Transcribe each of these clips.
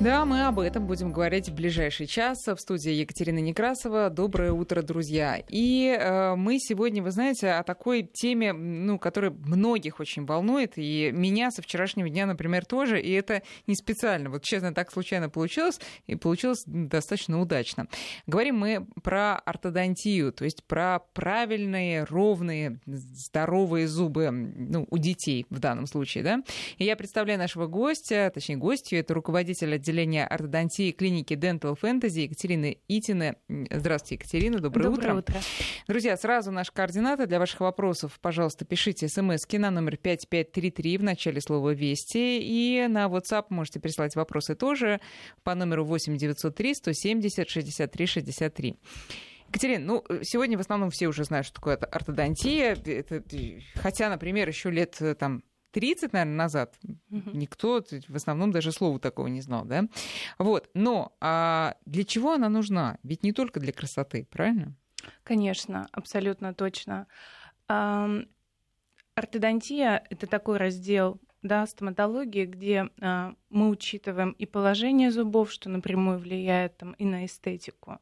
Да, мы об этом будем говорить в ближайший час в студии Екатерины Некрасова. Доброе утро, друзья. И э, мы сегодня, вы знаете, о такой теме, ну, которая многих очень волнует, и меня со вчерашнего дня, например, тоже, и это не специально. Вот, честно, так случайно получилось, и получилось достаточно удачно. Говорим мы про ортодонтию, то есть про правильные, ровные, здоровые зубы, ну, у детей в данном случае, да. И я представляю нашего гостя, точнее, гостью, это руководитель отделения ортодонтии клиники Dental Fantasy Екатерины Итины. Здравствуйте, Екатерина, доброе, доброе утро. утро. Друзья, сразу наши координаты для ваших вопросов. Пожалуйста, пишите смс на номер 5533 в начале слова «Вести». И на WhatsApp можете прислать вопросы тоже по номеру 8903 170 63 63. Екатерина, ну, сегодня в основном все уже знают, что такое ортодонтия. Это, хотя, например, еще лет там 30, наверное, назад угу. никто в основном даже слова такого не знал, да? Вот, но а для чего она нужна? Ведь не только для красоты, правильно? Конечно, абсолютно точно. Ортодонтия — это такой раздел да, стоматологии, где а, мы учитываем и положение зубов, что напрямую влияет там, и на эстетику,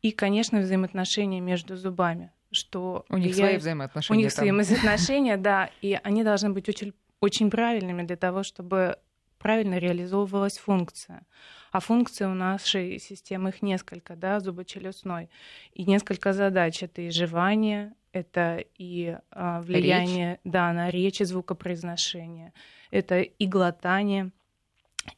и, конечно, взаимоотношения между зубами, что у них свои взаимоотношения. У них там. свои взаимоотношения, да, и они должны быть очень очень правильными для того, чтобы правильно реализовывалась функция. А функции у нашей системы их несколько, да, зубочелюстной. И несколько задач. Это и жевание, это и а, влияние речь. Да, на речь и звукопроизношение, это и глотание.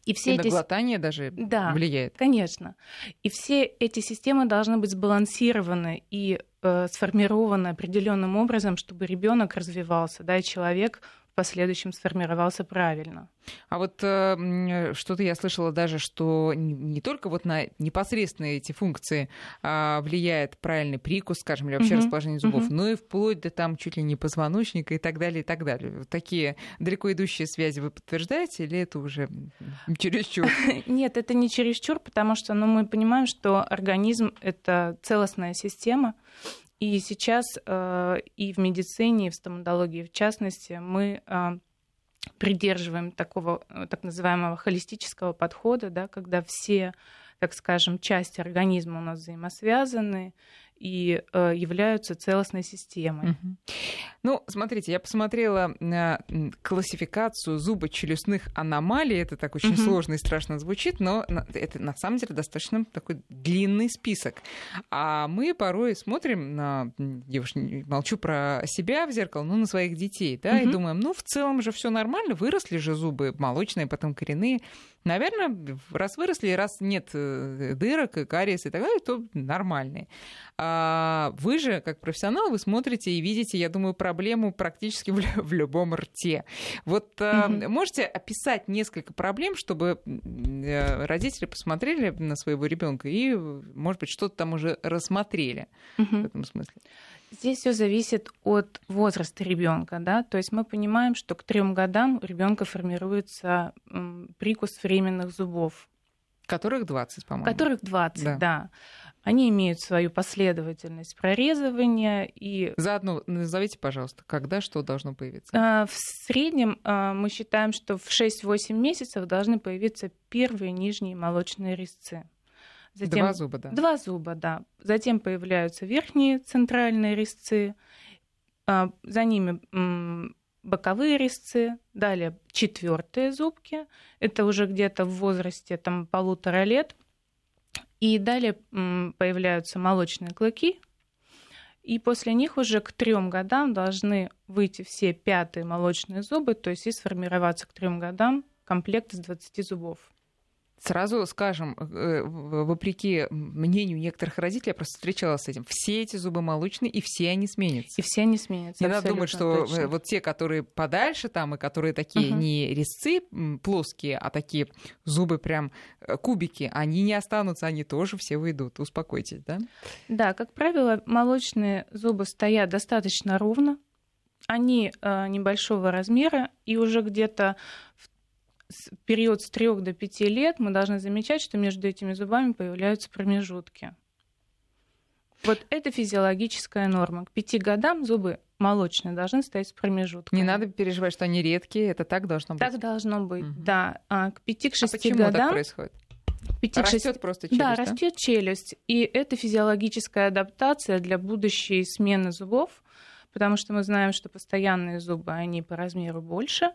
И все и эти... глотание даже да, влияет. Конечно. И все эти системы должны быть сбалансированы и э, сформированы определенным образом, чтобы ребенок развивался, да, и человек в последующем сформировался правильно. А вот э, что-то я слышала даже, что не только вот на непосредственные эти функции э, влияет правильный прикус, скажем, или вообще uh-huh. расположение зубов, uh-huh. но и вплоть до там чуть ли не позвоночника и так далее, и так далее. Такие далеко идущие связи вы подтверждаете или это уже чересчур? Нет, это не чересчур, потому что ну, мы понимаем, что организм — это целостная система, и сейчас э, и в медицине, и в стоматологии в частности мы э, придерживаем такого э, так называемого холистического подхода, да, когда все, так скажем, части организма у нас взаимосвязаны, и э, являются целостной системой. Угу. Ну, смотрите, я посмотрела на классификацию зубочелюстных аномалий. Это так очень угу. сложно и страшно звучит, но это на самом деле достаточно такой длинный список. А мы порой смотрим на, я уж молчу про себя в зеркало, ну, на своих детей, да, угу. и думаем, ну, в целом же все нормально, выросли же зубы молочные, потом коренные. Наверное, раз выросли, раз нет э, дырок, кариес и так далее, то нормальные. А вы же, как профессионал, вы смотрите и видите, я думаю, проблему практически в, в любом рте. Вот mm-hmm. можете описать несколько проблем, чтобы э, родители посмотрели на своего ребенка и, может быть, что-то там уже рассмотрели mm-hmm. в этом смысле? Здесь все зависит от возраста ребенка, да, то есть мы понимаем, что к трем годам у ребенка формируется прикус временных зубов. Которых 20, по-моему. Которых 20, да. да. Они имеют свою последовательность прорезывания и... Заодно назовите, пожалуйста, когда что должно появиться? А, в среднем а, мы считаем, что в 6-8 месяцев должны появиться первые нижние молочные резцы. Затем... Два зуба, да. Два зуба, да. Затем появляются верхние центральные резцы, а, за ними боковые резцы, далее четвертые зубки, это уже где-то в возрасте там, полутора лет, и далее появляются молочные клыки, и после них уже к трем годам должны выйти все пятые молочные зубы, то есть и сформироваться к трем годам комплект из 20 зубов. Сразу скажем, э, вопреки мнению некоторых родителей, я просто встречалась с этим, все эти зубы молочные, и все они сменятся. И все они сменятся. Не надо думать, что точно. вот те, которые подальше там, и которые такие угу. не резцы плоские, а такие зубы прям э, кубики, они не останутся, они тоже все выйдут. Успокойтесь, да? Да, как правило, молочные зубы стоят достаточно ровно, они э, небольшого размера, и уже где-то в период с 3 до 5 лет мы должны замечать, что между этими зубами появляются промежутки. Вот это физиологическая норма. К 5 годам зубы молочные должны стоять с промежутками. Не надо переживать, что они редкие, это так должно быть. Так должно быть, угу. да. А к 5-6 а почему годам... так происходит? Растет просто челюсть. Да, да? растет челюсть. И это физиологическая адаптация для будущей смены зубов, потому что мы знаем, что постоянные зубы, они по размеру больше,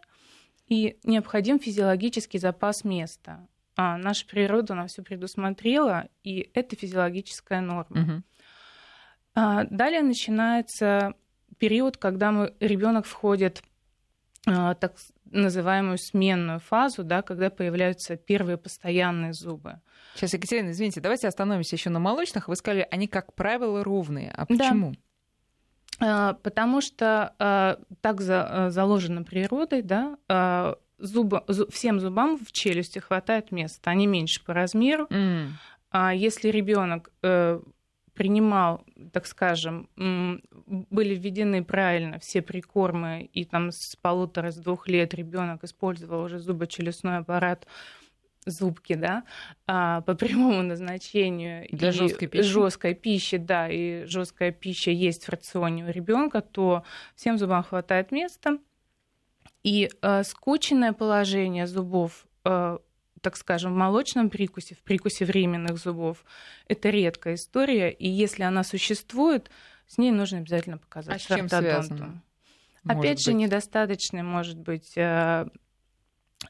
и необходим физиологический запас места. А наша природа нам все предусмотрела, и это физиологическая норма. Мгм. А, Далее начинается период, когда мы, ребенок входит а, так называемую сменную фазу, да, когда появляются первые постоянные зубы. Сейчас, Екатерина, извините, давайте остановимся еще на молочных. Вы сказали, они, как правило, ровные. А Да. почему? А, Потому что а, так а, заложено природой, да, а, зуба- зу- всем зубам в челюсти хватает места, они меньше по размеру. М, А если ребенок э, принимал, так скажем, были введены правильно все прикормы, и там с полутора, с двух лет ребенок использовал уже зубочелюстной аппарат, зубки, да, а, по прямому назначению. Для и жесткой пищи? жесткой пищи, да, и жесткая пища есть в рационе у ребенка, то всем зубам хватает места. И э, скученное положение зубов, э, так скажем, в молочном прикусе, в прикусе временных зубов, это редкая история. И если она существует, с ней нужно обязательно показать А с чем связано? Опять Может же, быть. недостаточно может быть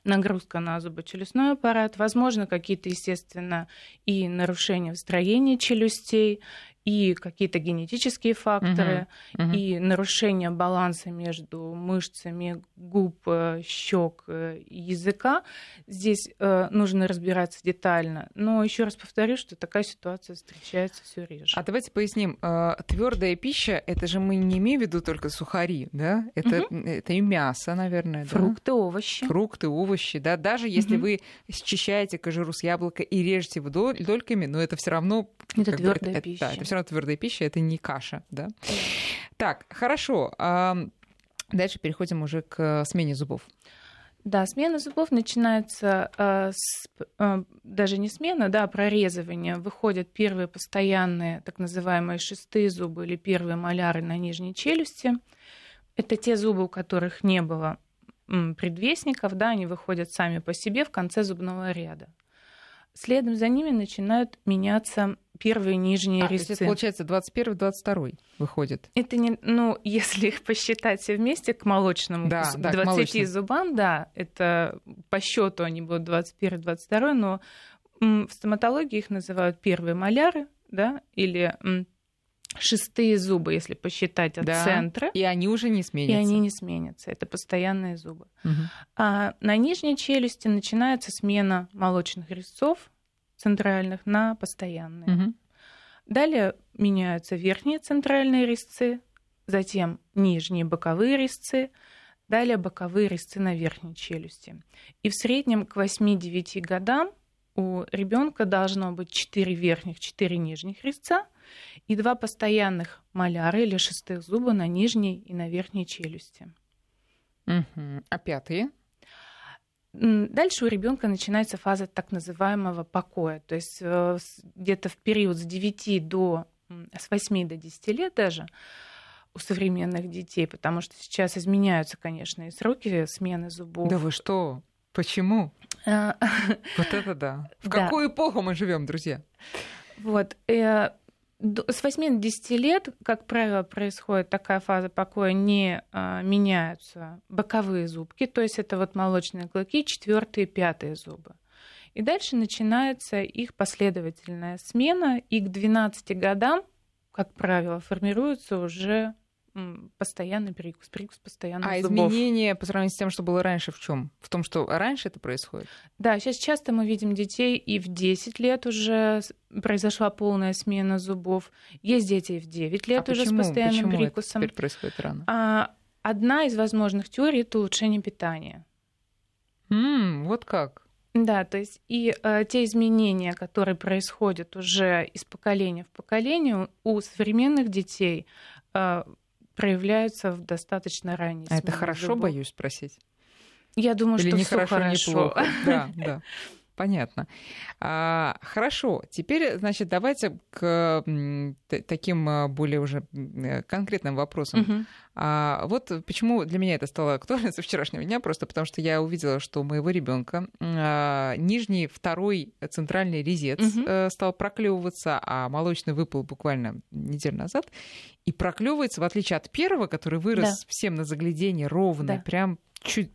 нагрузка на зубочелюстной аппарат, возможно, какие-то, естественно, и нарушения в строении челюстей, и какие-то генетические факторы, Мгм. и нарушение баланса между мышцами губ, щек и языка. Здесь э, нужно разбираться детально. Но еще раз повторю, что такая ситуация встречается все реже. А давайте поясним. Твердая пища, это же мы не имеем в виду только сухари, да? Это, это и мясо, наверное, да? Фрукты, овощи. Фрукты, овощи, да, даже если Мгм. вы счищаете кожуру с яблока и режете его дол- дольками, но это все равно Это твердая это- пища. Да, это все равно твердая пища, это не каша, да. Так, хорошо. Дальше переходим уже к э, смене зубов. Да, смена зубов начинается э, с, э, даже не смена, да, а прорезывание. Выходят первые постоянные, так называемые шестые зубы или первые маляры на нижней челюсти. Это те зубы, у которых не было предвестников, да, они выходят сами по себе в конце зубного ряда. Следом за ними начинают меняться первые нижние А, то есть резцы. это, получается, 21-22 выходит. Это не, ну, если их посчитать все вместе к молочному, Да, к да, к 20 молочным. зубам, да, это по счету они будут 21-22, но м, в стоматологии их называют первые маляры, да, или шестые зубы, если посчитать от Да. центра, И они уже не и сменятся. они не сменятся. Это постоянные зубы. Мгм. А на нижней челюсти начинается смена молочных резцов центральных на постоянные. Мгм. Далее меняются верхние центральные резцы, затем нижние боковые резцы, далее боковые резцы на верхней челюсти. И в среднем к 8-9 годам у ребенка должно быть 4 верхних, 4 нижних резца и два постоянных маляра или шестых зуба на нижней и на верхней челюсти. Мгм. А пятые? Дальше у ребенка начинается фаза так называемого покоя. То есть э, где-то в период с 9 до с 8 до 10 лет даже у современных детей, потому что сейчас изменяются, конечно, и сроки смены зубов. Да вы что? Почему? А, Вот это да. В какую эпоху мы живем, друзья? Вот. С 8 до 10 лет, как правило, происходит такая фаза покоя, не а, меняются боковые зубки, то есть это вот молочные клыки, четвертые, пятые зубы. И дальше начинается их последовательная смена, и к 12 годам, как правило, формируется уже постоянный прикус, прикус постоянных А зубов. изменения по сравнению с тем, что было раньше, в чем? В том, что раньше это происходит? Да, сейчас часто мы видим детей и в 10 лет уже произошла полная смена зубов. Есть дети и в 9 лет а уже почему? с постоянным почему это прикусом. теперь происходит рано? А, одна из возможных теорий это улучшение питания. М, вот как. Да, то есть и э, те изменения, которые происходят уже из поколения в поколение, у современных детей э, проявляются в достаточно ранней А это хорошо, боюсь спросить. Я думаю, Или что не всё хорошо, не хорошо. плохо. Да, да. Понятно. А, хорошо, теперь, значит, давайте к таким а, более уже э, конкретным вопросам. Угу. А, вот почему для меня это стало актуально со вчерашнего дня, просто потому что я увидела, что у моего ребенка а, нижний второй центральный резец угу. стал проклевываться, а молочный выпал буквально неделю назад. И проклевывается, в отличие от первого, который вырос да. всем на заглядение ровный, да. прям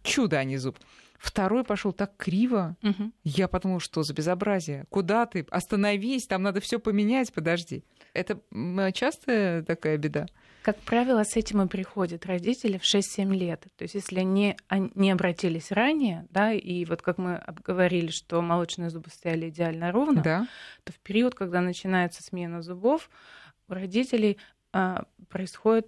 чудо, а не зуб. Второй пошел так криво. Угу. Я подумала, что за безобразие? Куда ты? Остановись, там надо все поменять, подожди. Это частая такая беда? Как правило, с этим и приходят родители в 6-7 лет. То есть если они не обратились ранее, да, и вот как мы обговорили, что молочные зубы стояли идеально ровно, да. то в период, когда начинается смена зубов, у родителей а, происходит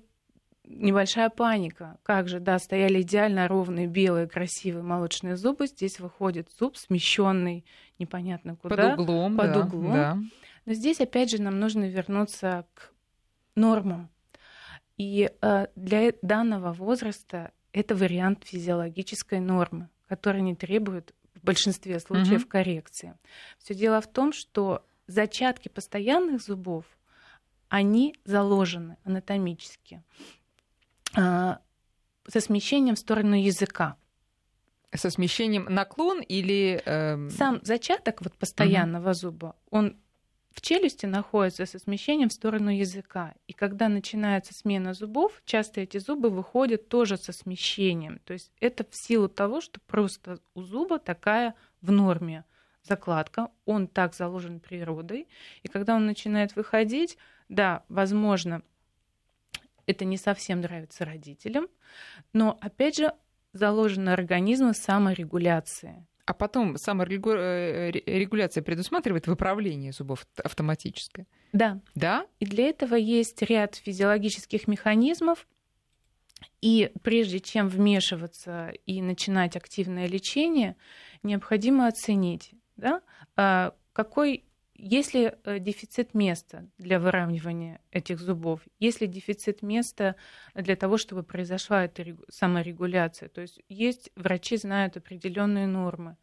небольшая паника. Как же, да, стояли идеально ровные, белые, красивые молочные зубы. Здесь выходит зуб смещенный, непонятно куда. Под углом, под да, углом. Да. Но здесь, опять же, нам нужно вернуться к нормам. И э, для данного возраста это вариант физиологической нормы, который не требует в большинстве случаев угу. коррекции. Все дело в том, что зачатки постоянных зубов, они заложены анатомически. А, со смещением в сторону языка. Со смещением наклон или... Э... Сам зачаток вот постоянного угу. зуба, он в челюсти находится со смещением в сторону языка. И когда начинается смена зубов, часто эти зубы выходят тоже со смещением. То есть это в силу того, что просто у зуба такая в норме закладка, он так заложен природой. И когда он начинает выходить, да, возможно, это не совсем нравится родителям, но, опять же, заложено организму саморегуляция. А потом саморегуляция э, предусматривает выправление зубов автоматическое? Да. Да? И для этого есть ряд физиологических механизмов, и прежде чем вмешиваться и начинать активное лечение, необходимо оценить, да, а, какой если э, дефицит места для выравнивания этих зубов, если дефицит места для того, чтобы произошла эта саморегуляция, то есть есть врачи знают определенные нормы,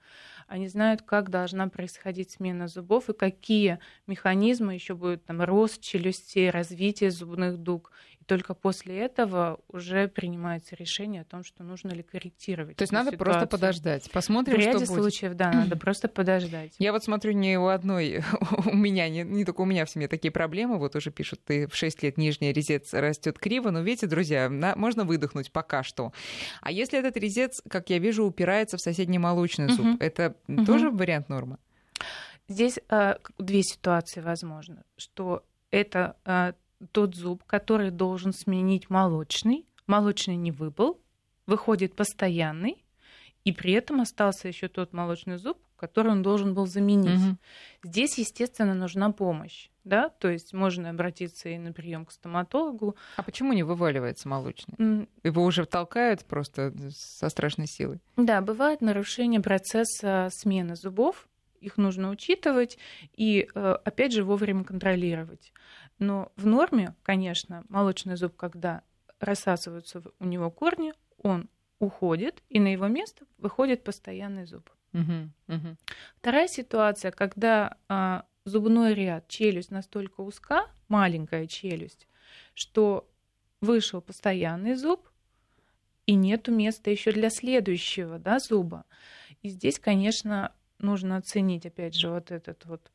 они знают, как должна происходить смена зубов и какие механизмы еще будут там рост челюстей, развитие зубных дуг только после этого уже принимается решение о том, что нужно ли корректировать. То есть надо ситуацию. просто подождать, посмотрим, В ряде что случаев, да, надо просто подождать. Я вот смотрю не у одной, у меня, не, не только у меня в семье такие проблемы, вот уже пишут, ты в 6 лет нижний резец растет криво, но видите, друзья, на, можно выдохнуть пока что. А если этот резец, как я вижу, упирается в соседний молочный зуб, угу. это угу. тоже вариант нормы? Здесь э, две ситуации возможны, что это э, тот зуб, который должен сменить молочный. Молочный не выпал, выходит постоянный, и при этом остался еще тот молочный зуб, который он должен был заменить. Угу. Здесь, естественно, нужна помощь. Да? То есть можно обратиться и на прием к стоматологу. А почему не вываливается молочный? Mm. Его уже толкают просто со страшной силой. Да, бывает нарушение процесса смены зубов. Их нужно учитывать и, э, опять же, вовремя контролировать. Но в норме, конечно, молочный зуб, когда рассасываются у него корни, он уходит, и на его место выходит постоянный зуб. Угу, угу. Вторая ситуация, когда а, зубной ряд, челюсть настолько узка, маленькая челюсть, что вышел постоянный зуб, и нету места еще для следующего да, зуба. И здесь, конечно, нужно оценить, опять же, вот этот вот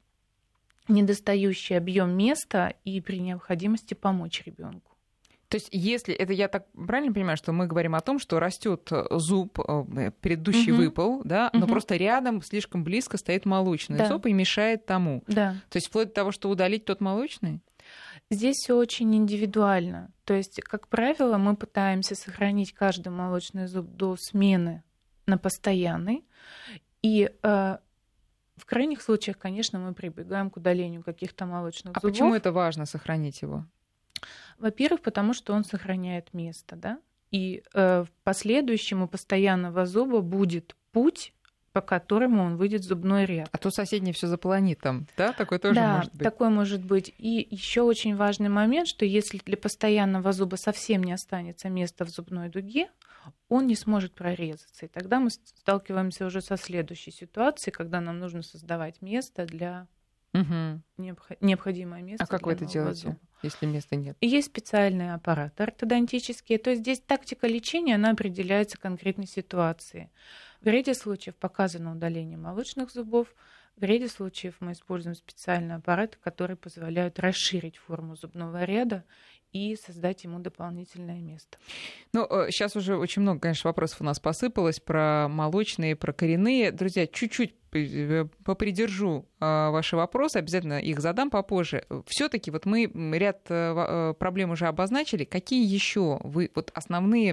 недостающий объем места и при необходимости помочь ребенку. То есть, если это я так правильно понимаю, что мы говорим о том, что растет зуб, э, предыдущий угу. выпал, да, угу. но просто рядом слишком близко стоит молочный да. зуб и мешает тому. Да. То есть вплоть до того, что удалить тот молочный? Здесь все очень индивидуально. То есть, как правило, мы пытаемся сохранить каждый молочный зуб до смены на постоянный. И э, в крайних случаях, конечно, мы прибегаем к удалению каких-то молочных а зубов. А почему это важно сохранить его? Во-первых, потому что он сохраняет место, да, и э, в последующем у постоянного зуба будет путь по которому он выйдет в зубной ряд. А то соседний все заполонит там, да? Такое тоже да, может быть. такое может быть. И еще очень важный момент, что если для постоянного зуба совсем не останется места в зубной дуге, он не сможет прорезаться. И тогда мы сталкиваемся уже со следующей ситуацией, когда нам нужно создавать место для угу. необходимое место. А как вы это делаете, зуба. если места нет? Есть специальные аппараты ортодонтические. То есть здесь тактика лечения, она определяется конкретной ситуацией. В ряде случаев показано удаление молочных зубов, в ряде случаев мы используем специальные аппараты, которые позволяют расширить форму зубного ряда и создать ему дополнительное место. Ну, сейчас э, уже очень много, конечно, вопросов у нас посыпалось про молочные, про коренные. Друзья, чуть-чуть э, попридержу а, ваши вопросы, обязательно их задам попозже. Все-таки вот мы ряд э, проблем уже обозначили. Какие еще вы вот основные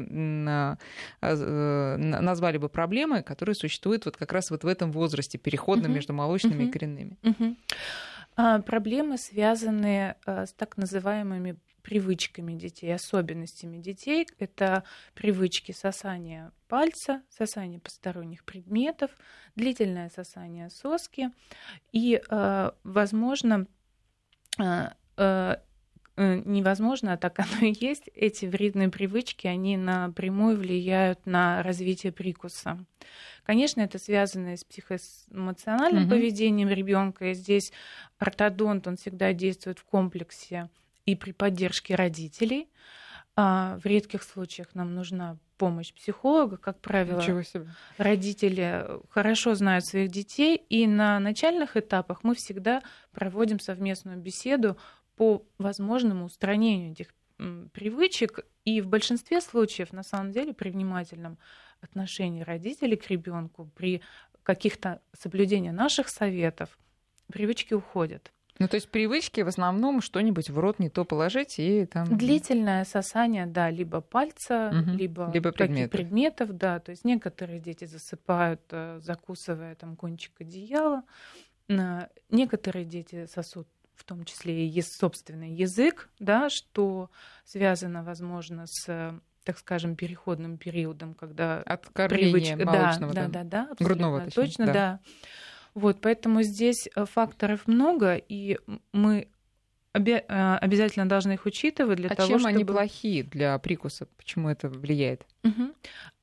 назвали бы проблемы, которые существуют вот как раз вот в этом возрасте переходном uh-huh. между молочными uh-huh. и коренными? Uh-huh. А, проблемы, связанные с так называемыми привычками детей, особенностями детей. Это привычки сосания пальца, сосание посторонних предметов, длительное сосание соски и, э, возможно, э, э, невозможно, а так оно и есть, эти вредные привычки, они напрямую влияют на развитие прикуса. Конечно, это связано с психоэмоциональным угу. поведением ребенка. И здесь ортодонт, он всегда действует в комплексе и при поддержке родителей. А в редких случаях нам нужна помощь психолога. Как правило, родители хорошо знают своих детей, и на начальных этапах мы всегда проводим совместную беседу по возможному устранению этих привычек. И в большинстве случаев, на самом деле, при внимательном отношении родителей к ребенку, при каких-то соблюдении наших советов, привычки уходят. Ну, то есть привычки в основном что-нибудь в рот не то положить и там... Длительное сосание, да, либо пальца, угу. либо, либо предметов. предметов, да. То есть некоторые дети засыпают, э, закусывая там кончик одеяла. Некоторые дети сосут в том числе и собственный язык, да, что связано, возможно, с так скажем, переходным периодом, когда от кормления привычка... молочного, да, да, да, да, грудного, точнее, точно, да. да. Вот, поэтому здесь э, факторов много, и мы оби- э, обязательно должны их учитывать для а того, чем чтобы... они плохие для прикуса? Почему это влияет? Угу.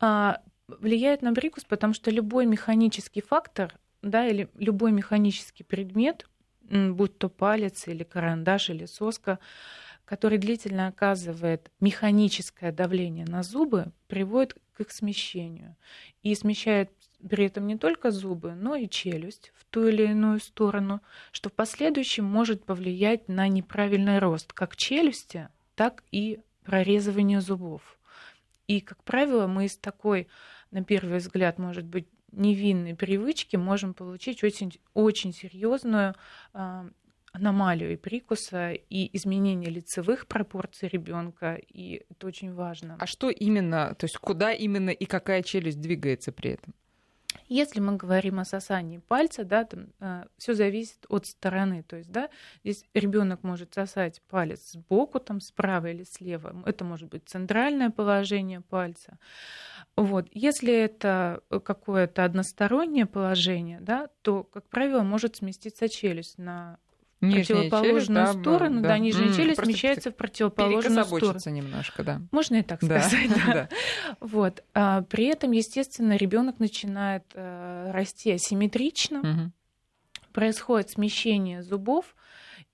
А, влияет на прикус, потому что любой механический фактор, да, или любой механический предмет, будь то палец или карандаш или соска, который длительно оказывает механическое давление на зубы, приводит к их смещению. И смещает при этом не только зубы, но и челюсть в ту или иную сторону, что в последующем может повлиять на неправильный рост как челюсти, так и прорезывание зубов. И, как правило, мы из такой, на первый взгляд, может быть, невинной привычки можем получить очень, очень серьезную а, аномалию и прикуса, и изменение лицевых пропорций ребенка, и это очень важно. А что именно, то есть куда именно и какая челюсть двигается при этом? Если мы говорим о сосании пальца, да, там э, все зависит от стороны. То есть, да, здесь ребенок может сосать палец сбоку, там справа или слева. Это может быть центральное положение пальца. Вот. Если это какое-то одностороннее положение, да, то, как правило, может сместиться челюсть на Нижняя противоположную челюсть, сторону, да, да нижняя mm, челюсть смещается в противоположную сторону. немножко, да. Можно и так да. сказать, да. Вот. А, при этом, естественно, ребенок начинает а, расти асимметрично, угу. происходит смещение зубов,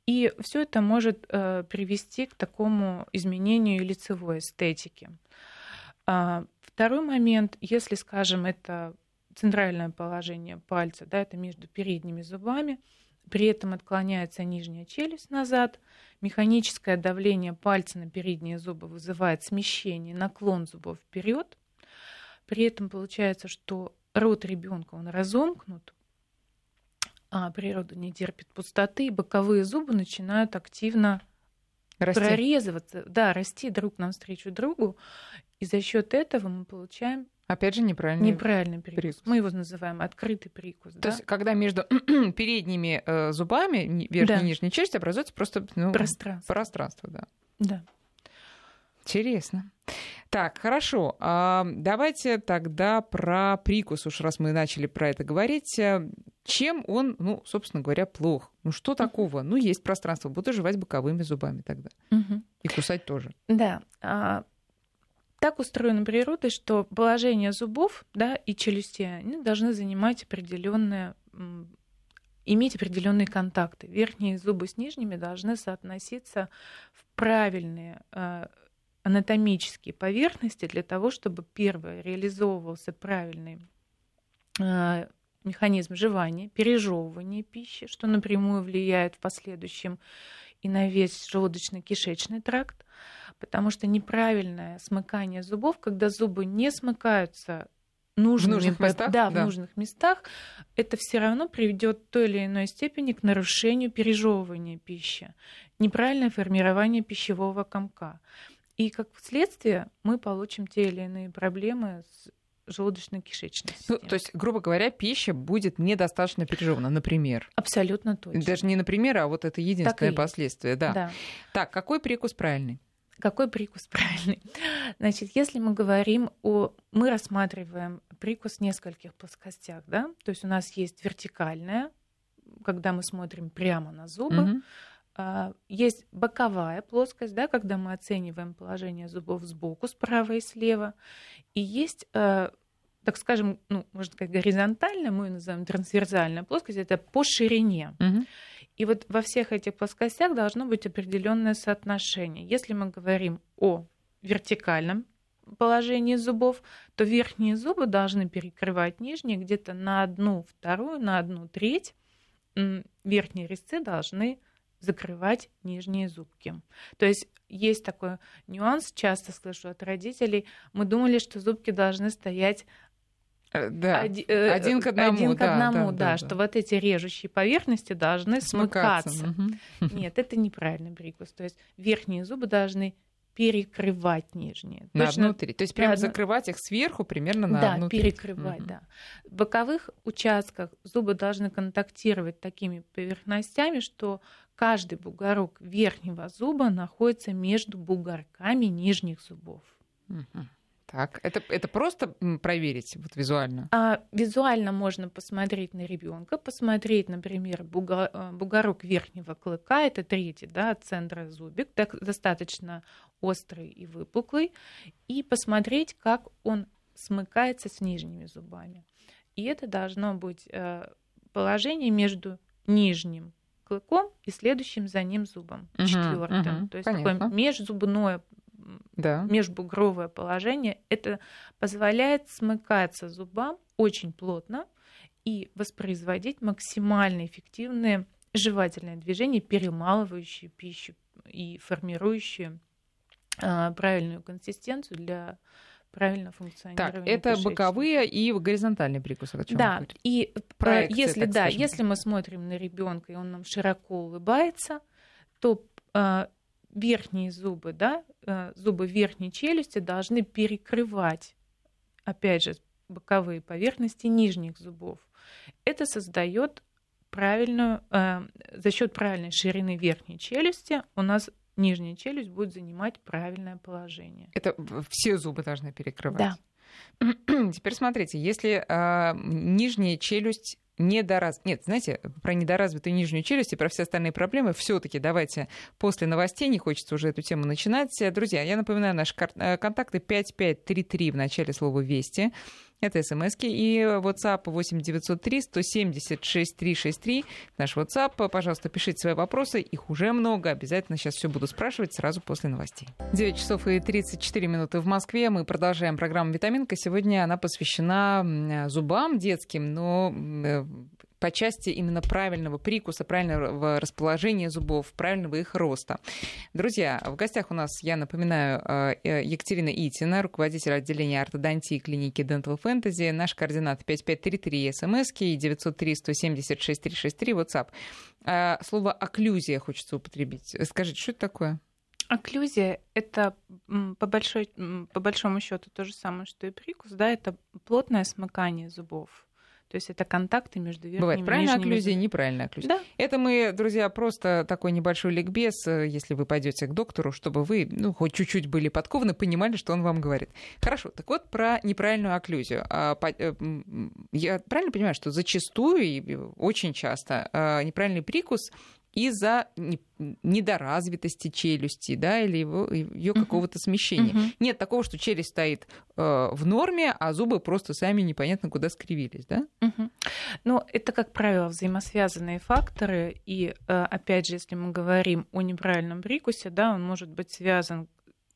и все это может а, привести к такому изменению лицевой эстетики. А, второй момент, если, скажем, это центральное положение пальца, да, это между передними зубами, при этом отклоняется нижняя челюсть назад. Механическое давление пальца на передние зубы вызывает смещение, наклон зубов вперед. При этом получается, что рот ребенка он разомкнут, а природа не терпит пустоты, и боковые зубы начинают активно расти. прорезываться, да, расти друг навстречу другу. И за счет этого мы получаем Опять же, неправильный, неправильный прикус. прикус. Мы его называем открытый прикус. То да? есть, когда между передними э, зубами верхней да. и нижней челюсти образуется просто ну, пространство. пространство, да. Да. Интересно. Так, хорошо. А, давайте тогда про прикус, уж раз мы начали про это говорить. Э, чем он, ну, собственно говоря, плох? Ну, что такого? Ну, есть пространство. Буду жевать боковыми зубами тогда. И кусать тоже. Да. Так устроена природа, что положение зубов да, и челюстей они должны занимать определенное иметь определенные контакты. Верхние зубы с нижними должны соотноситься в правильные э, анатомические поверхности для того, чтобы первое реализовывался правильный э, механизм жевания, пережевывания пищи, что напрямую влияет в последующем и на весь желудочно-кишечный тракт, потому что неправильное смыкание зубов, когда зубы не смыкаются нужными, в нужных местах, да, да. в нужных местах, это все равно приведет в той или иной степени к нарушению пережевывания пищи, неправильное формирование пищевого комка. И как следствие мы получим те или иные проблемы с желудочно-кишечной системой. Ну, то есть, грубо говоря, пища будет недостаточно пережевана, например. Абсолютно точно. Даже не например, а вот это единственное последствие. Да. да. Так, какой прикус правильный? Какой прикус правильный? Значит, если мы говорим о... Мы рассматриваем прикус в нескольких плоскостях, да? То есть у нас есть вертикальная, когда мы смотрим прямо на зубы. Угу. Есть боковая плоскость, да, когда мы оцениваем положение зубов сбоку, справа и слева. И есть а, так скажем, ну, можно сказать, горизонтальная, мы ее называем трансверзальная плоскость, это по ширине. Угу. И вот во всех этих плоскостях должно быть определенное соотношение. Если мы говорим о вертикальном положении зубов, то верхние зубы должны перекрывать нижние где-то на одну вторую, на одну треть. Верхние резцы должны закрывать нижние зубки. То есть есть такой нюанс, часто слышу от родителей, мы думали, что зубки должны стоять да. Один, э, один к одному, один к одному да, да, да, да, что вот эти режущие поверхности должны смыкаться. смыкаться. Нет, это неправильный прикус. То есть верхние зубы должны перекрывать нижние. На Точно, треть. То есть прямо да, закрывать их сверху примерно на да, одну перекрывать, угу. да. В боковых участках зубы должны контактировать такими поверхностями, что каждый бугорок верхнего зуба находится между бугорками нижних зубов. Угу. Так, это, это просто проверить вот визуально? А, визуально можно посмотреть на ребенка, посмотреть, например, бугор, э, бугорок верхнего клыка, это третий, да, от центра зубик, так, достаточно острый и выпуклый, и посмотреть, как он смыкается с нижними зубами. И это должно быть э, положение между нижним клыком и следующим за ним зубом, угу, четвертым. Угу, То есть понятно. такое межзубное да. межбугровое положение, это позволяет смыкаться зубам очень плотно и воспроизводить максимально эффективные жевательные движения, перемалывающие пищу и формирующие а, правильную консистенцию для правильно функционирования. Так, это кишечника. боковые и горизонтальные прикусы. О чем да, и Проекции, если да, если мы смотрим на ребенка и он нам широко улыбается, то а, верхние зубы, да, э, зубы верхней челюсти должны перекрывать, опять же, боковые поверхности нижних зубов. Это создает правильную, э, за счет правильной ширины верхней челюсти у нас нижняя челюсть будет занимать правильное положение. Это все зубы должны перекрывать. Да. Теперь смотрите, если э, нижняя челюсть недораз... Нет, знаете, про недоразвитую нижнюю челюсть и про все остальные проблемы все-таки давайте после новостей, не хочется уже эту тему начинать. Друзья, я напоминаю, наши э, контакты 5533 в начале слова «Вести». Это смс и WhatsApp 8903 176 363. Наш WhatsApp. Пожалуйста, пишите свои вопросы. Их уже много. Обязательно сейчас все буду спрашивать сразу после новостей. 9 часов и 34 минуты в Москве. Мы продолжаем программу «Витаминка». Сегодня она посвящена зубам детским, но э, по части именно правильного прикуса, правильного расположения зубов, правильного их роста. Друзья, в гостях у нас, я напоминаю, э, э, Екатерина Итина, руководитель отделения ортодонтии клиники Dental Fantasy. Наш координат 5533 смс и 903 176 363 WhatsApp. А, слово «окклюзия» хочется употребить. Скажите, что это такое? Окклюзия – это по, большой, по большому счету то же самое, что и прикус, да, это плотное смыкание зубов. То есть это контакты между верхними Бывает и правильная нижними окклюзия, зубами. неправильная окклюзия. Да. Это мы, друзья, просто такой небольшой ликбез, э, если вы пойдете к доктору, чтобы вы, ну, хоть чуть-чуть были подкованы, понимали, что он вам говорит. Хорошо, так вот про неправильную окклюзию. А, э, Я правильно понимаю, что зачастую и очень часто а, неправильный прикус из-за не- недоразвитости челюсти, да, или его, ее какого-то смещения. Мгм. Нет такого, что челюсть стоит э, в норме, а зубы просто сами непонятно куда скривились, да? Мгм. Ну, это, как правило, взаимосвязанные факторы. И, э, опять же, если мы говорим о неправильном прикусе, да, он может быть связан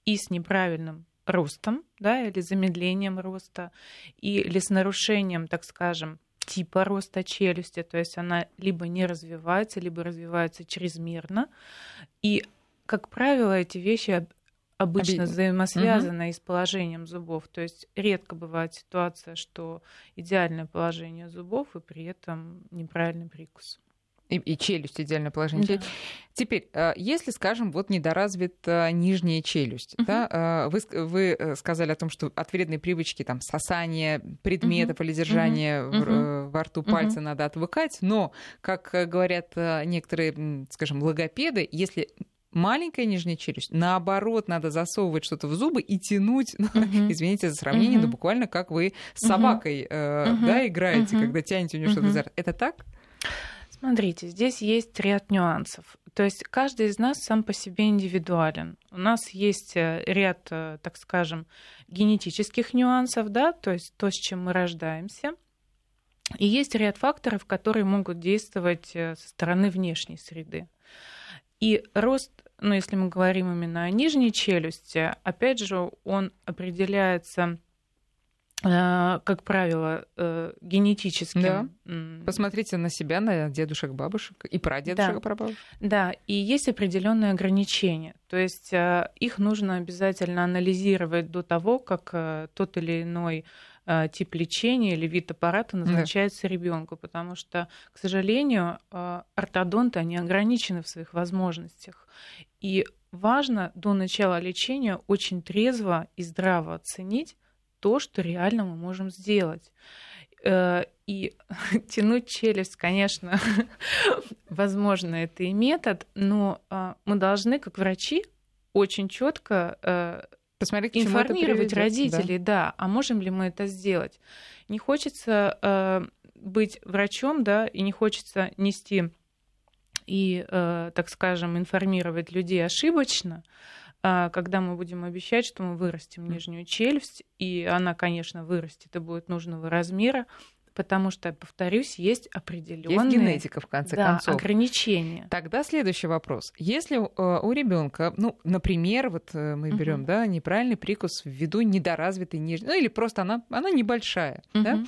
и с неправильным ростом, да, или замедлением роста, или с нарушением, так скажем, типа роста челюсти, то есть она либо не развивается, либо развивается чрезмерно. И, как правило, эти вещи об- обычно Обе- взаимосвязаны и с положением зубов. То есть редко бывает ситуация, что идеальное положение зубов и при этом неправильный прикус. И, и челюсть, идеальное положение. Да. Теперь, э, если, скажем, вот недоразвита нижняя челюсть, Мгм. да, э, вы, вы э, сказали о том, что от вредной привычки, там, сосания предметов или держания в, Мгм. э, во рту пальца надо отвыкать, но, как говорят некоторые, скажем, логопеды, если маленькая нижняя челюсть, наоборот, надо засовывать что-то в зубы и тянуть, ну, Мгм. извините за сравнение, но Мгм. буквально как вы с собакой э, Мгм. да, играете, Мгм. когда тянете у нее что-то Мгм. изо рта. Это так? Смотрите, здесь есть ряд нюансов. То есть каждый из нас сам по себе индивидуален. У нас есть э, ряд, э, так скажем, генетических нюансов, да, то есть то, с чем мы рождаемся. И есть ряд факторов, которые могут действовать э, со стороны внешней среды. И рост, ну, если мы говорим именно о нижней челюсти, опять же, он определяется, как правило, э, генетическим. Да. Посмотрите на себя, на дедушек, бабушек и прадедушек, Да. и прабабушек. Да, и есть определенные ограничения. То есть э, их нужно обязательно анализировать до того, как э, тот или иной э, тип лечения или вид аппарата назначается ребенку, потому что, к сожалению, э, ортодонты они ограничены в своих возможностях. И важно до начала лечения очень трезво и здраво оценить то, что реально мы можем сделать. Э, И тянуть челюсть, конечно, возможно, это и метод, но а, мы должны, как врачи, очень четко чему это информировать приведёт. Да. родителей, да. а можем ли мы это сделать. Не хочется э, быть врачом, да, и не хочется нести и, э, так скажем, информировать людей ошибочно, когда мы будем обещать, что мы вырастим нижнюю челюсть, и она, конечно, вырастет и будет нужного размера, потому что, повторюсь, есть определенные Есть генетика, в конце да, концов. ограничения. Тогда следующий вопрос. Если э, у ребенка, ну, например, вот э, мы берем, Мгм. да, неправильный прикус ввиду недоразвитой нижней, ну или просто она, она небольшая, да, Мгм.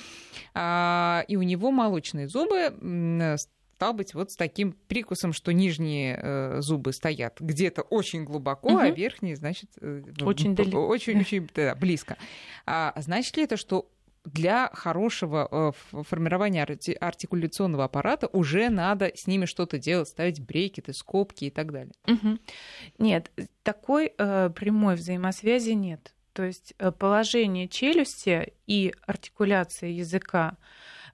а, и у него молочные зубы, э, стал быть вот с таким прикусом, что нижние э, зубы стоят где-то очень глубоко, а Мгм. верхние, значит, э, Очень п- далеко. очень, очень да, близко. А значит ли это, что для хорошего э, формирования арти- артикуляционного аппарата уже надо с ними что-то делать, ставить брекеты, скобки и так далее. Мгм. Нет, такой э, прямой взаимосвязи нет. То есть э, положение челюсти и артикуляция языка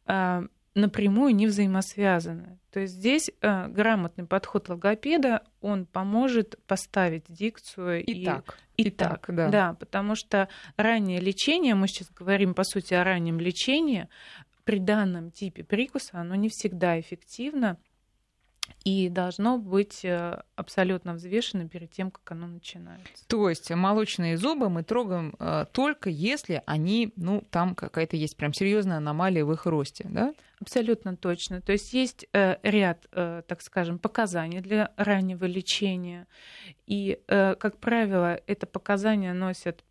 э, напрямую не взаимосвязаны. То есть здесь э, грамотный подход логопеда, он поможет поставить дикцию и, Итак, и итак, так, да. да, потому что раннее лечение, мы сейчас говорим по сути о раннем лечении, при данном типе прикуса оно не всегда эффективно и должно быть э, абсолютно взвешено перед тем, как оно начинается. То есть молочные зубы мы трогаем э, только если они, ну, там какая-то есть прям серьезная аномалия в их росте, да? Абсолютно точно. То есть есть э, ряд, так скажем, показаний для раннего лечения. И, как правило, это показания носят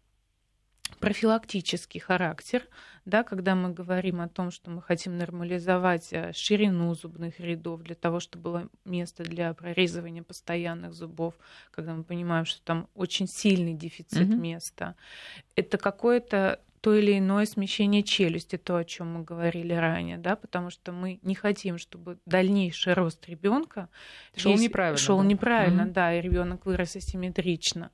профилактический характер, да, когда мы говорим о том, что мы хотим нормализовать э, ширину зубных рядов для того, чтобы было место для прорезывания постоянных зубов, когда мы понимаем, что там очень сильный дефицит Мгм. места. Это какое-то то или иное смещение челюсти, то, о чем мы говорили ранее, да, потому что мы не хотим, чтобы дальнейший рост ребенка Шел неправильно, шел да. неправильно, Мгм. да, и ребенок вырос асимметрично.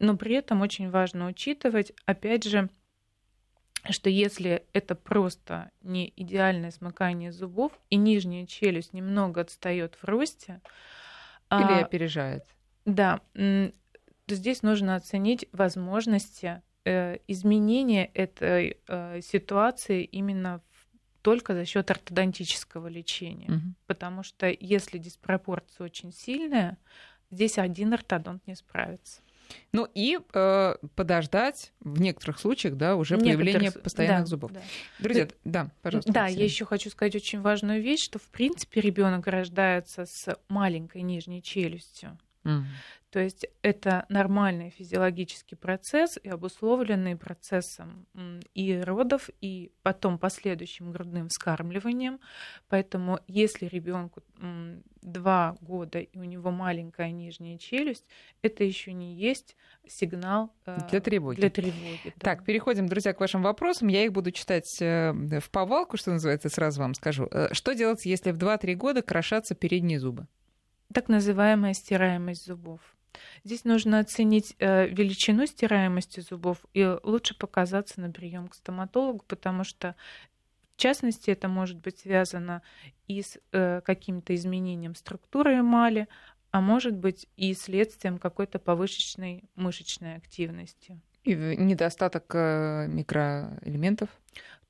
А, Но при этом очень важно учитывать, опять же, что если это просто не идеальное смыкание зубов и нижняя челюсть немного отстает в росте, или а, опережает, да, то здесь нужно оценить возможности э, изменения этой э, ситуации именно только за счет ортодонтического лечения. Угу. Потому что если диспропорция очень сильная, здесь один ортодонт не справится. Ну и э, подождать в некоторых случаях, да, уже появление постоянных да, зубов. Да. Друзья, да, да пожалуйста. Да, я еще хочу сказать очень важную вещь, что в принципе ребенок рождается с маленькой нижней челюстью. Mm. То есть это нормальный физиологический процесс и обусловленный процессом и родов, и потом последующим грудным вскармливанием. Поэтому если ребенку два года и у него маленькая нижняя челюсть, это еще не есть сигнал э, для тревоги. Для тревоги да. Так, переходим, друзья, к вашим вопросам. Я их буду читать э, в повалку, что называется, сразу вам скажу. Э, что делать, если в 2-3 года крошатся передние зубы? Так называемая стираемость зубов. Здесь нужно оценить э, величину стираемости зубов и лучше показаться на прием к стоматологу, потому что в частности, это может быть связано и с э, каким-то изменением структуры эмали, а может быть и следствием какой-то повышенной мышечной активности. И недостаток э, микроэлементов?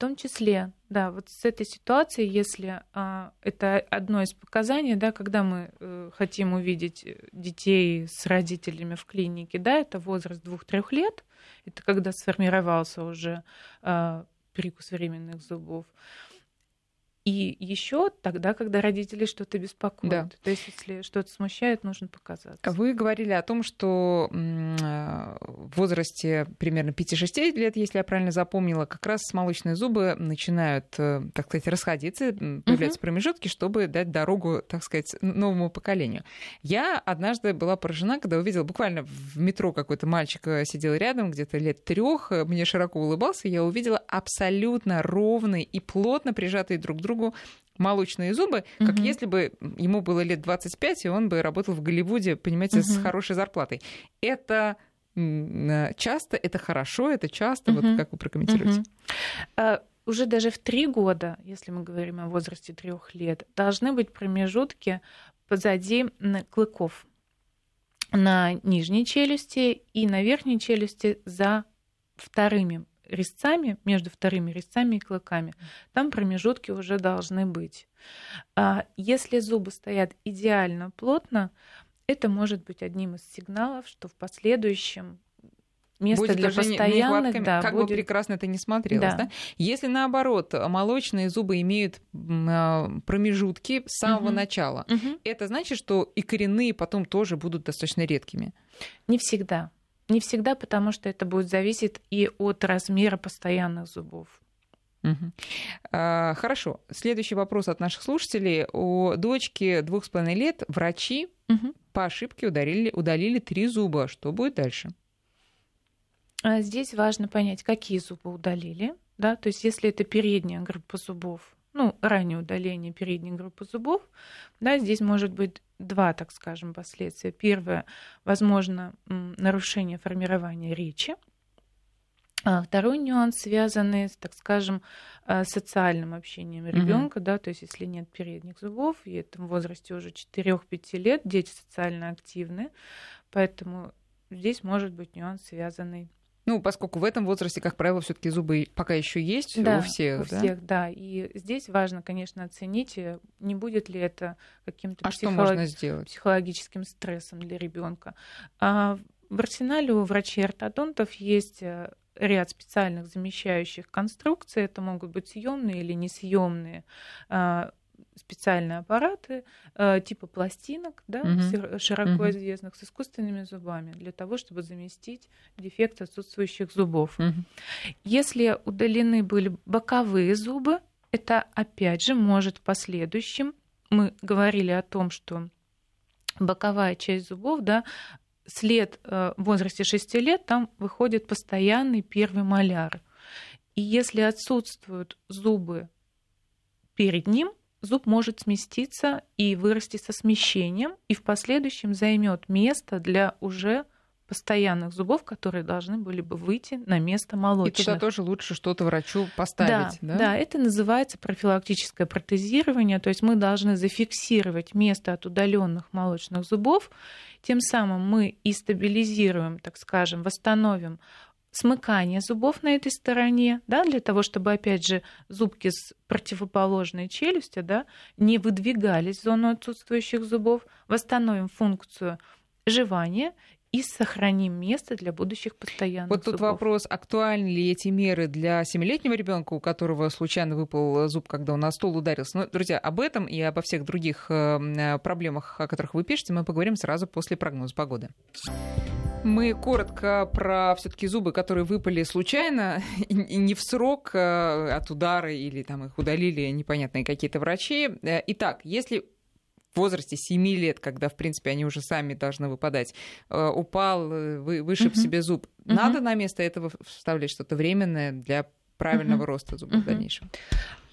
Том числе, да, вот с этой ситуацией, если а, это одно из показаний, да, когда мы э, хотим увидеть детей с родителями в клинике, да, это возраст двух-трех лет, это когда сформировался уже а, прикус временных зубов. И еще тогда, когда родители что-то беспокоят. Да. То есть, если что-то смущает, нужно показаться. Вы говорили о том, что в возрасте примерно 5-6 лет, если я правильно запомнила, как раз молочные зубы начинают, э, так сказать, расходиться, появляются угу. промежутки, чтобы дать дорогу, так сказать, новому поколению. Я однажды была поражена, когда увидела буквально в метро какой-то мальчик э, сидел рядом, где-то лет трех, э, мне широко улыбался, я увидела абсолютно ровные и плотно прижатые друг к другу другу молочные зубы, как угу. если бы ему было лет 25, и он бы работал в Голливуде, понимаете, угу. с хорошей зарплатой. Это э, часто, это хорошо, это часто. Угу. Вот как вы прокомментируете? Угу. Уже даже в три года, если мы говорим о возрасте трех лет, должны быть промежутки позади клыков на нижней челюсти и на верхней челюсти за вторыми резцами, между вторыми резцами и клыками. Там промежутки уже должны быть. А если зубы стоят идеально плотно, это может быть одним из сигналов, что в последующем место будет для постоянных, да, как будет... бы прекрасно это не смотрелось, да. да? Если наоборот молочные зубы имеют а, промежутки с самого угу. начала, угу. это значит, что и коренные потом тоже будут достаточно редкими. Не всегда. Не всегда, потому что это будет зависеть и от размера постоянных зубов. Угу. А, хорошо. Следующий вопрос от наших слушателей. У дочки двух с половиной лет врачи угу. по ошибке удалили, удалили три зуба. Что будет дальше? А здесь важно понять, какие зубы удалили. Да? То есть, если это передняя группа зубов, ну, раннее удаление передней группы зубов, да, здесь может быть два, так скажем, последствия. Первое, возможно, нарушение формирования речи. А второй нюанс, связанный, с, так скажем, э, социальным общением ребенка, mm-hmm. да, то есть если нет передних зубов, и в этом возрасте уже 4-5 лет, дети социально активны, поэтому здесь может быть нюанс, связанный ну, поскольку в этом возрасте, как правило, все-таки зубы пока еще есть да, у всех. У да? всех, да. И здесь важно, конечно, оценить, э, не будет ли это каким-то а психолог... психологическим стрессом для ребенка. А в арсенале у врачей-ортодонтов есть э, ряд специальных замещающих конструкций. Это могут быть съемные или несъемные а, специальные аппараты э, типа пластинок, да, угу. широко угу. известных, с искусственными зубами, для того, чтобы заместить дефект отсутствующих зубов. Угу. Если удалены были боковые зубы, это опять же может в последующем, мы говорили о том, что боковая часть зубов, да, след э, в возрасте 6 лет, там выходит постоянный первый маляр. И если отсутствуют зубы перед ним, зуб может сместиться и вырасти со смещением, и в последующем займет место для уже постоянных зубов, которые должны были бы выйти на место молочных. И туда тоже лучше что-то врачу поставить, да? Да, да это называется профилактическое протезирование, то есть мы должны зафиксировать место от удаленных молочных зубов, тем самым мы и стабилизируем, так скажем, восстановим смыкание зубов на этой стороне, да, для того, чтобы, опять же, зубки с противоположной челюсти да, не выдвигались в зону отсутствующих зубов, восстановим функцию жевания и сохраним место для будущих постоянных Вот тут зубов. вопрос, актуальны ли эти меры для семилетнего ребенка, у которого случайно выпал зуб, когда он на стол ударился. Но, друзья, об этом и обо всех других э, проблемах, о которых вы пишете, мы поговорим сразу после прогноза погоды. Мы коротко про все-таки зубы, которые выпали случайно, и не в срок э, от удара или там их удалили непонятные какие-то врачи. Э, итак, если в возрасте 7 лет, когда, в принципе, они уже сами должны выпадать, э, упал, вышиб uh-huh. себе зуб, uh-huh. надо на место этого вставлять что-то временное для правильного uh-huh. роста зуба uh-huh. в дальнейшем?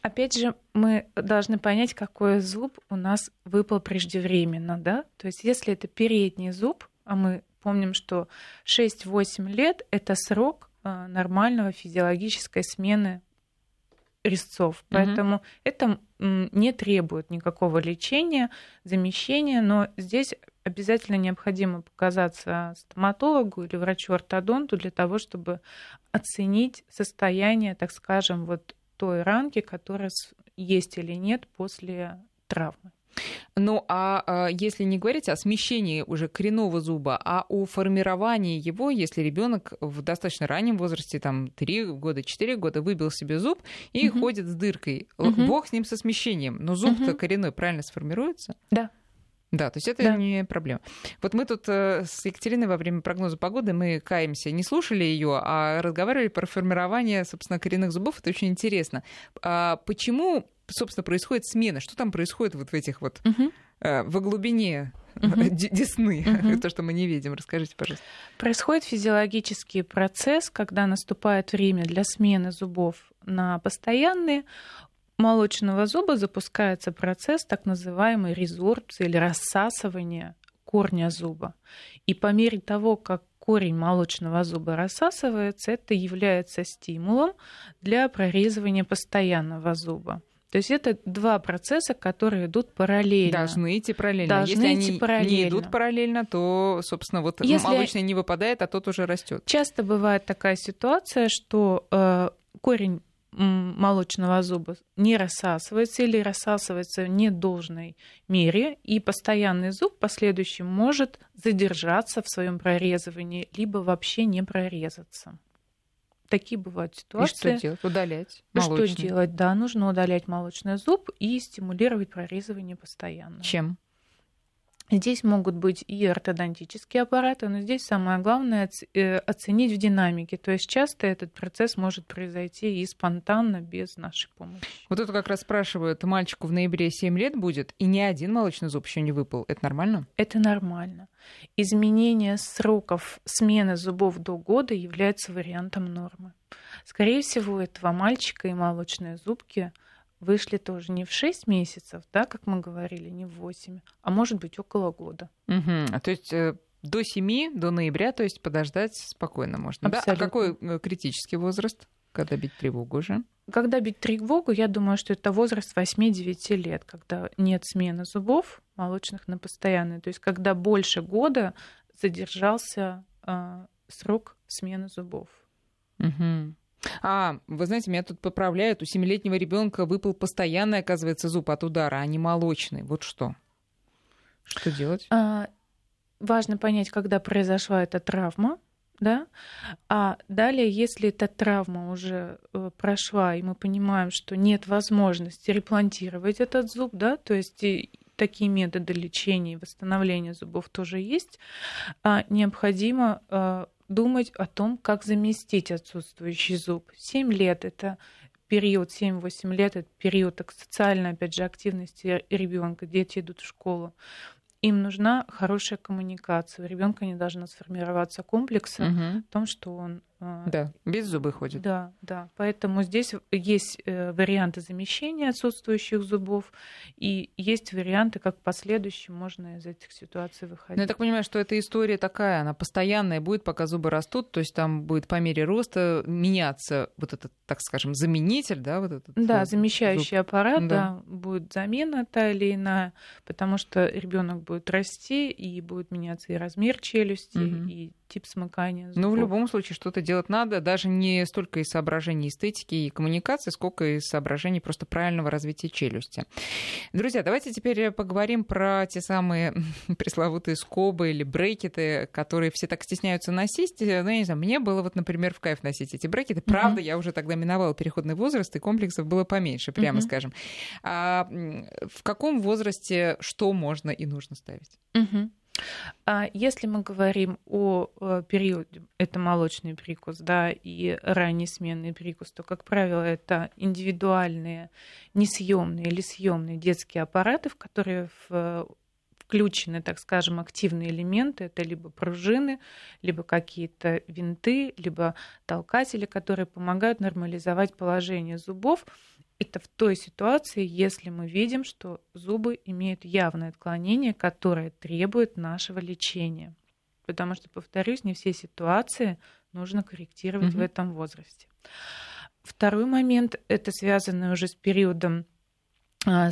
Опять же, мы должны понять, какой зуб у нас выпал преждевременно, да? То есть, если это передний зуб, а мы помним, что 6-8 лет — это срок а, нормального физиологической смены резцов. Поэтому угу. это не требует никакого лечения, замещения, но здесь обязательно необходимо показаться стоматологу или врачу-ортодонту для того, чтобы оценить состояние, так скажем, вот той ранки, которая есть или нет после травмы. Ну а, а если не говорить о смещении уже коренного зуба, а о формировании его, если ребенок в достаточно раннем возрасте, там 3 года, 4 года, выбил себе зуб и угу. ходит с дыркой. Угу. Бог с ним со смещением. Но зуб-то угу. коренной правильно сформируется? Да. Да, то есть это да. не проблема. Вот мы тут э, с Екатериной во время прогноза погоды, мы каемся, не слушали ее, а разговаривали про формирование, собственно, коренных зубов. Это очень интересно. А почему собственно, происходит смена? Что там происходит вот в этих вот угу. э, во глубине угу. десны, угу. то, что мы не видим. Расскажите, пожалуйста. Происходит физиологический процесс, когда наступает время для смены зубов на постоянные. Молочного зуба запускается процесс так называемой резорбции или рассасывания корня зуба. И по мере того, как корень молочного зуба рассасывается, это является стимулом для прорезывания постоянного зуба. То есть это два процесса, которые идут параллельно. Должны идти параллельно. Должны Если идти они параллельно. не идут параллельно, то, собственно, вот Если... молочный не выпадает, а тот уже растет. Часто бывает такая ситуация, что э, корень молочного зуба не рассасывается или рассасывается в недолжной мере, и постоянный зуб в последующем может задержаться в своем прорезывании, либо вообще не прорезаться. Такие бывают ситуации. И что делать? Удалять молочный. Что делать? Да, нужно удалять молочный зуб и стимулировать прорезывание постоянно. Чем? Здесь могут быть и ортодонтические аппараты, но здесь самое главное э, оценить в динамике. То есть часто этот процесс может произойти и спонтанно, без нашей помощи. Вот это как раз спрашивают, мальчику в ноябре 7 лет будет, и ни один молочный зуб еще не выпал. Это нормально? Это нормально. Изменение сроков смены зубов до года является вариантом нормы. Скорее всего, этого мальчика и молочные зубки – вышли тоже не в 6 месяцев, да, как мы говорили, не в 8, а может быть около года. Угу. То есть э, до 7, до ноября, то есть подождать спокойно можно. Абсолютно. Да? А какой э, критический возраст, когда бить тревогу уже? Когда бить тревогу, я думаю, что это возраст 8-9 лет, когда нет смены зубов молочных на постоянные. То есть когда больше года задержался э, срок смены зубов. Угу. А, вы знаете, меня тут поправляют, у семилетнего ребенка выпал постоянный, оказывается, зуб от удара, а не молочный. Вот что? Что делать? А, важно понять, когда произошла эта травма, да, а далее, если эта травма уже э, прошла, и мы понимаем, что нет возможности реплантировать этот зуб, да, то есть такие методы лечения и восстановления зубов тоже есть, а необходимо э, думать о том, как заместить отсутствующий зуб. 7 лет это период 7-8 лет это период социальной, опять же, активности ребенка. Дети идут в школу. Им нужна хорошая коммуникация. У ребенка не должна сформироваться комплекса угу. в том, что он да, без зубы ходит. Да, да. Поэтому здесь есть э, варианты замещения отсутствующих зубов, и есть варианты, как в последующем можно из этих ситуаций выходить. Но я так понимаю, что эта история такая, она постоянная будет, пока зубы растут, то есть там будет по мере роста меняться вот этот, так скажем, заменитель, да, вот этот. Да, замещающий зуб. аппарат, да. да, будет замена та или иная, потому что ребенок будет расти и будет меняться и размер челюсти, угу. и тип смыкания зубов. Ну, в любом случае, что-то делать надо, даже не столько из соображений эстетики и коммуникации, сколько из соображений просто правильного развития челюсти. Друзья, давайте теперь поговорим про те самые пресловутые скобы или брекеты, которые все так стесняются носить. Ну, я не знаю, мне было вот, например, в кайф носить эти брекеты. Правда, mm-hmm. я уже тогда миновала переходный возраст, и комплексов было поменьше, прямо mm-hmm. скажем. А в каком возрасте что можно и нужно ставить? Mm-hmm. А если мы говорим о э, периоде, это молочный прикус, да, и ранний сменный прикус, то, как правило, это индивидуальные, несъемные или съемные детские аппараты, в которые в включены, так скажем, активные элементы. Это либо пружины, либо какие-то винты, либо толкатели, которые помогают нормализовать положение зубов это в той ситуации, если мы видим, что зубы имеют явное отклонение, которое требует нашего лечения. Потому что, повторюсь, не все ситуации нужно корректировать угу. в этом возрасте. Второй момент это связано уже с периодом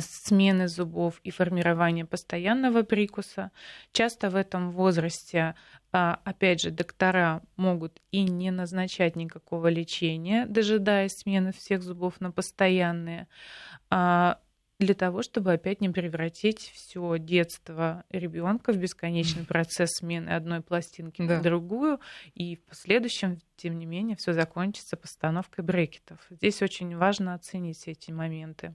смены зубов и формирования постоянного прикуса. Часто в этом возрасте, а, опять же, доктора могут и не назначать никакого лечения, дожидаясь смены всех зубов на постоянные. Для того, чтобы опять не превратить все детство ребенка в бесконечный процесс смены одной пластинки да. на другую, и в последующем, тем не менее, все закончится постановкой брекетов. Здесь очень важно оценить эти моменты.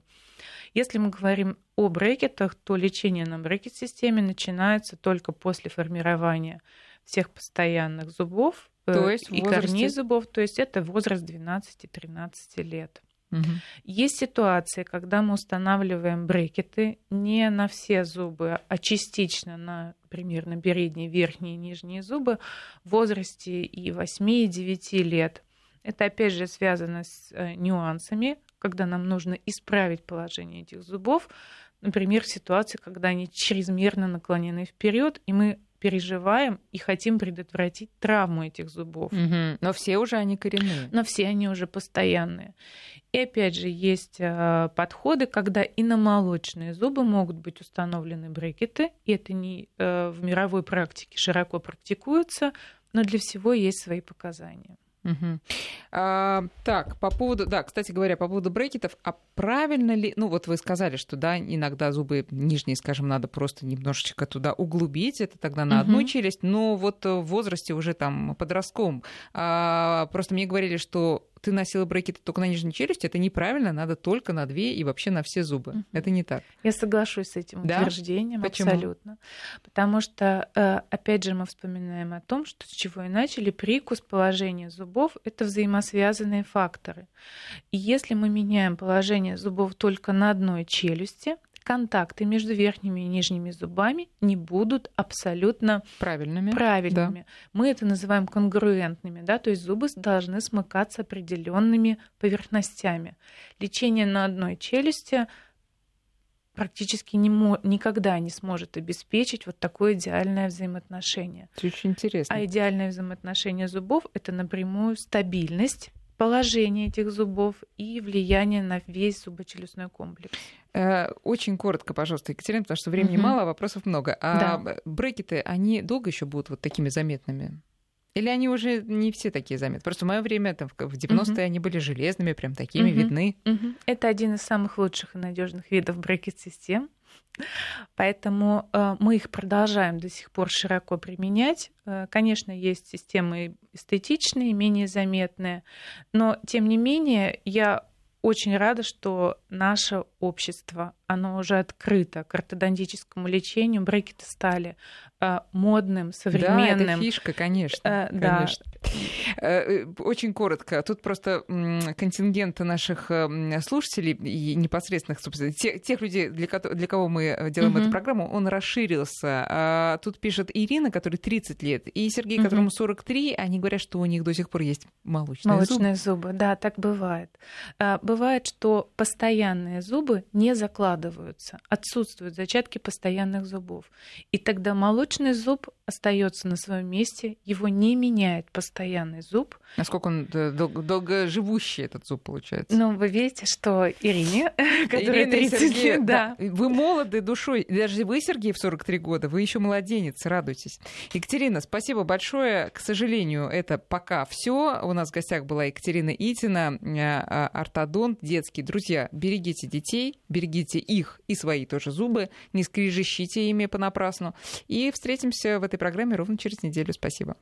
Если мы говорим о брекетах, то лечение на брекет-системе начинается только после формирования всех постоянных зубов э, то есть и возрасте... корней зубов, то есть это возраст 12-13 лет. Угу. Есть ситуации, когда мы устанавливаем брекеты не на все зубы, а частично на примерно передние, верхние и нижние зубы в возрасте и 8, и 9 лет. Это опять же связано с э, нюансами, когда нам нужно исправить положение этих зубов. Например, в ситуации, когда они чрезмерно наклонены вперед, и мы переживаем и хотим предотвратить травму этих зубов. Угу. Но все уже они коренные. Но все они уже постоянные. И опять же, есть э, подходы, когда и на молочные зубы могут быть установлены брекеты, и это не э, в мировой практике широко практикуется, но для всего есть свои показания. Угу. А, так, по поводу, да, кстати говоря, по поводу брекетов, а правильно ли, ну вот вы сказали, что да, иногда зубы нижние, скажем, надо просто немножечко туда углубить, это тогда на угу. одну челюсть, но вот в возрасте уже там подростковом, а, просто мне говорили, что ты носила брекеты только на нижней челюсти, это неправильно, надо только на две и вообще на все зубы. Mm-hmm. Это не так. Я соглашусь с этим да? утверждением Почему? абсолютно. Потому что, э, опять же, мы вспоминаем о том, что с чего и начали, прикус, положение зубов — это взаимосвязанные факторы. И если мы меняем положение зубов только на одной челюсти, контакты между верхними и нижними зубами не будут абсолютно правильными. правильными. Да. Мы это называем конгруентными, да, то есть зубы должны смыкаться определенными поверхностями. Лечение на одной челюсти практически не мо- никогда не сможет обеспечить вот такое идеальное взаимоотношение. Это очень интересно. А идеальное взаимоотношение зубов это напрямую стабильность положение этих зубов и влияние на весь зубочелюстной комплекс. Э, очень коротко, пожалуйста, Екатерина, потому что времени угу. мало, а вопросов много. А да. брекеты, они долго еще будут вот такими заметными? Или они уже не все такие заметны? Просто в мое время, там, в 90-е, угу. они были железными, прям такими угу. видны. Угу. Это один из самых лучших и надежных видов брекет-систем. Поэтому э, мы их продолжаем до сих пор широко применять. Э, конечно, есть системы эстетичные, менее заметные, но тем не менее я очень рада, что наше общество, оно уже открыто к ортодонтическому лечению. Брекеты стали э, модным, современным. Да, это фишка, конечно. Э, да, Э, очень коротко. Тут просто контингент наших слушателей и непосредственных, собственно, тех, тех людей, для, для кого мы делаем mm-hmm. эту программу, он расширился. А, тут пишет Ирина, которой 30 лет, и Сергей, которому 43. Они говорят, что у них до сих пор есть молочные, молочные зубы. зубы. Да, так бывает. Бывает, что постоянные зубы не закладываются, отсутствуют зачатки постоянных зубов. И тогда молочный зуб остается на своем месте, его не меняет постоянный зуб. Насколько он дол- долгоживущий этот зуб получается? Ну, вы видите, что Ирине, которая 30 лет, да. Вы молоды душой, даже вы, Сергей, в 43 года, вы еще младенец, радуйтесь. Екатерина, спасибо большое. К сожалению, это пока все. У нас в гостях была Екатерина Итина, э, а, ортодонт детский. Друзья, берегите детей, берегите их и свои тоже зубы, не скрежещите ими понапрасну. И встретимся в этой программе ровно через неделю. Спасибо.